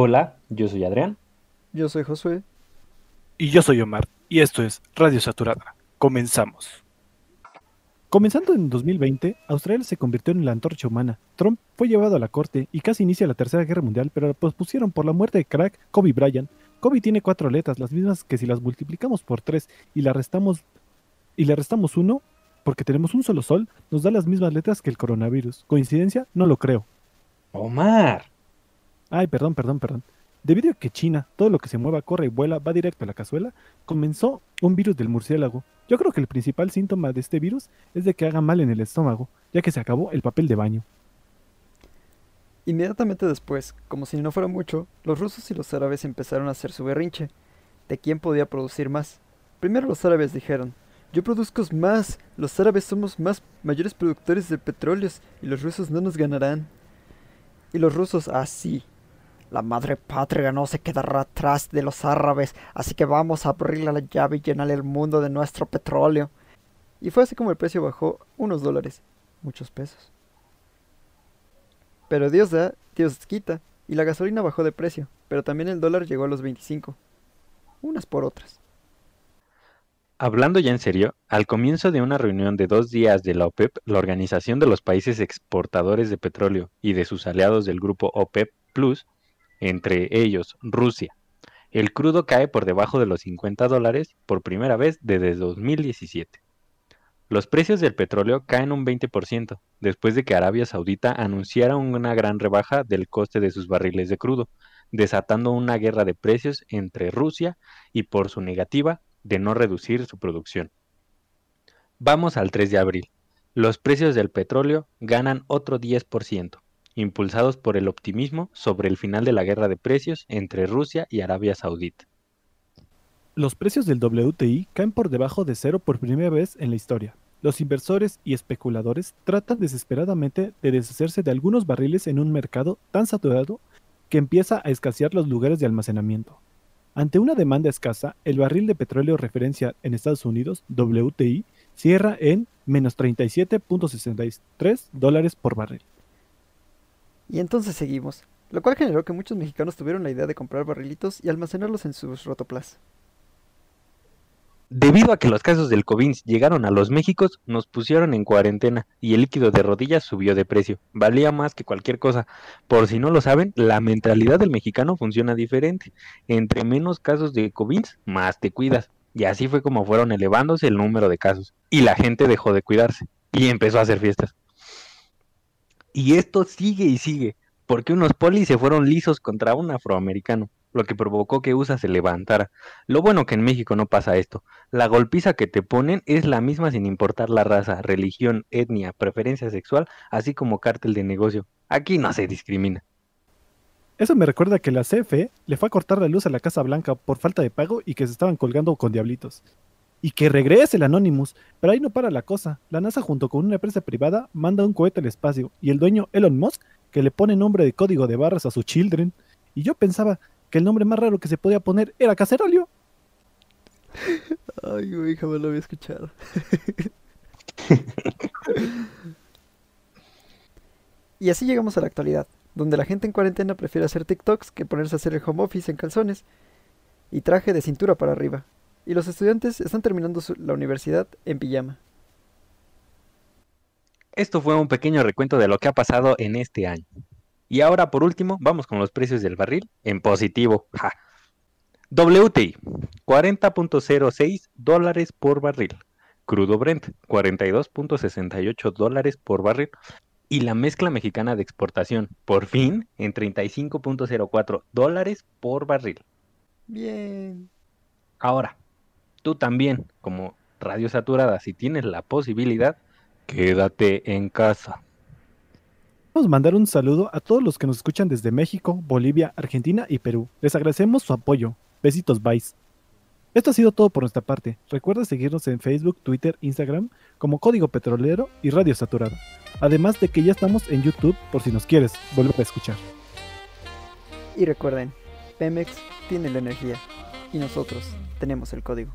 Hola, yo soy Adrián. Yo soy Josué. Y yo soy Omar, y esto es Radio Saturada. Comenzamos. Comenzando en 2020, Australia se convirtió en la antorcha humana. Trump fue llevado a la corte y casi inicia la Tercera Guerra Mundial, pero la pospusieron por la muerte de crack Kobe Bryant. Kobe tiene cuatro letras, las mismas que si las multiplicamos por tres y la restamos y le restamos uno, porque tenemos un solo sol, nos da las mismas letras que el coronavirus. ¿Coincidencia? No lo creo. Omar. Ay, perdón, perdón, perdón. Debido a que China, todo lo que se mueva, corre y vuela, va directo a la cazuela, comenzó un virus del murciélago. Yo creo que el principal síntoma de este virus es de que haga mal en el estómago, ya que se acabó el papel de baño. Inmediatamente después, como si no fuera mucho, los rusos y los árabes empezaron a hacer su berrinche, de quién podía producir más. Primero los árabes dijeron, yo produzco más, los árabes somos más mayores productores de petróleos y los rusos no nos ganarán. Y los rusos así. La madre patria no se quedará atrás de los árabes, así que vamos a abrirle la llave y llenar el mundo de nuestro petróleo. Y fue así como el precio bajó unos dólares, muchos pesos. Pero Dios da, Dios quita, y la gasolina bajó de precio, pero también el dólar llegó a los 25. Unas por otras. Hablando ya en serio, al comienzo de una reunión de dos días de la OPEP, la Organización de los Países Exportadores de Petróleo y de sus aliados del grupo OPEP Plus, entre ellos Rusia, el crudo cae por debajo de los 50 dólares por primera vez desde 2017. Los precios del petróleo caen un 20% después de que Arabia Saudita anunciara una gran rebaja del coste de sus barriles de crudo, desatando una guerra de precios entre Rusia y por su negativa de no reducir su producción. Vamos al 3 de abril. Los precios del petróleo ganan otro 10%, impulsados por el optimismo sobre el final de la guerra de precios entre Rusia y Arabia Saudita. Los precios del WTI caen por debajo de cero por primera vez en la historia. Los inversores y especuladores tratan desesperadamente de deshacerse de algunos barriles en un mercado tan saturado que empieza a escasear los lugares de almacenamiento. Ante una demanda escasa, el barril de petróleo referencia en Estados Unidos, WTI, cierra en menos 37.63 dólares por barril. Y entonces seguimos, lo cual generó que muchos mexicanos tuvieron la idea de comprar barrilitos y almacenarlos en sus rotoplas. Debido a que los casos del COVID llegaron a los Méxicos, nos pusieron en cuarentena y el líquido de rodillas subió de precio. Valía más que cualquier cosa. Por si no lo saben, la mentalidad del mexicano funciona diferente. Entre menos casos de COVID, más te cuidas. Y así fue como fueron elevándose el número de casos. Y la gente dejó de cuidarse y empezó a hacer fiestas. Y esto sigue y sigue, porque unos polis se fueron lisos contra un afroamericano lo que provocó que USA se levantara. Lo bueno que en México no pasa esto. La golpiza que te ponen es la misma sin importar la raza, religión, etnia, preferencia sexual, así como cártel de negocio. Aquí no se discrimina. Eso me recuerda que la CFE le fue a cortar la luz a la Casa Blanca por falta de pago y que se estaban colgando con diablitos. Y que regrese el Anonymous, pero ahí no para la cosa. La NASA junto con una empresa privada manda un cohete al espacio y el dueño Elon Musk que le pone nombre de código de barras a su children. Y yo pensaba, que el nombre más raro que se podía poner era Cacerolio. Ay, güey, jamás lo había escuchado. y así llegamos a la actualidad, donde la gente en cuarentena prefiere hacer TikToks que ponerse a hacer el home office en calzones y traje de cintura para arriba. Y los estudiantes están terminando la universidad en pijama. Esto fue un pequeño recuento de lo que ha pasado en este año. Y ahora, por último, vamos con los precios del barril en positivo. WTI, 40.06 dólares por barril. Crudo Brent, 42.68 dólares por barril. Y la mezcla mexicana de exportación, por fin, en 35.04 dólares por barril. Bien. Ahora, tú también, como radio saturada, si tienes la posibilidad, quédate en casa mandar un saludo a todos los que nos escuchan desde México, Bolivia, Argentina y Perú. Les agradecemos su apoyo. Besitos, bye. Esto ha sido todo por nuestra parte. Recuerda seguirnos en Facebook, Twitter, Instagram como Código Petrolero y Radio Saturado. Además de que ya estamos en YouTube por si nos quieres volver a escuchar. Y recuerden, Pemex tiene la energía y nosotros tenemos el código.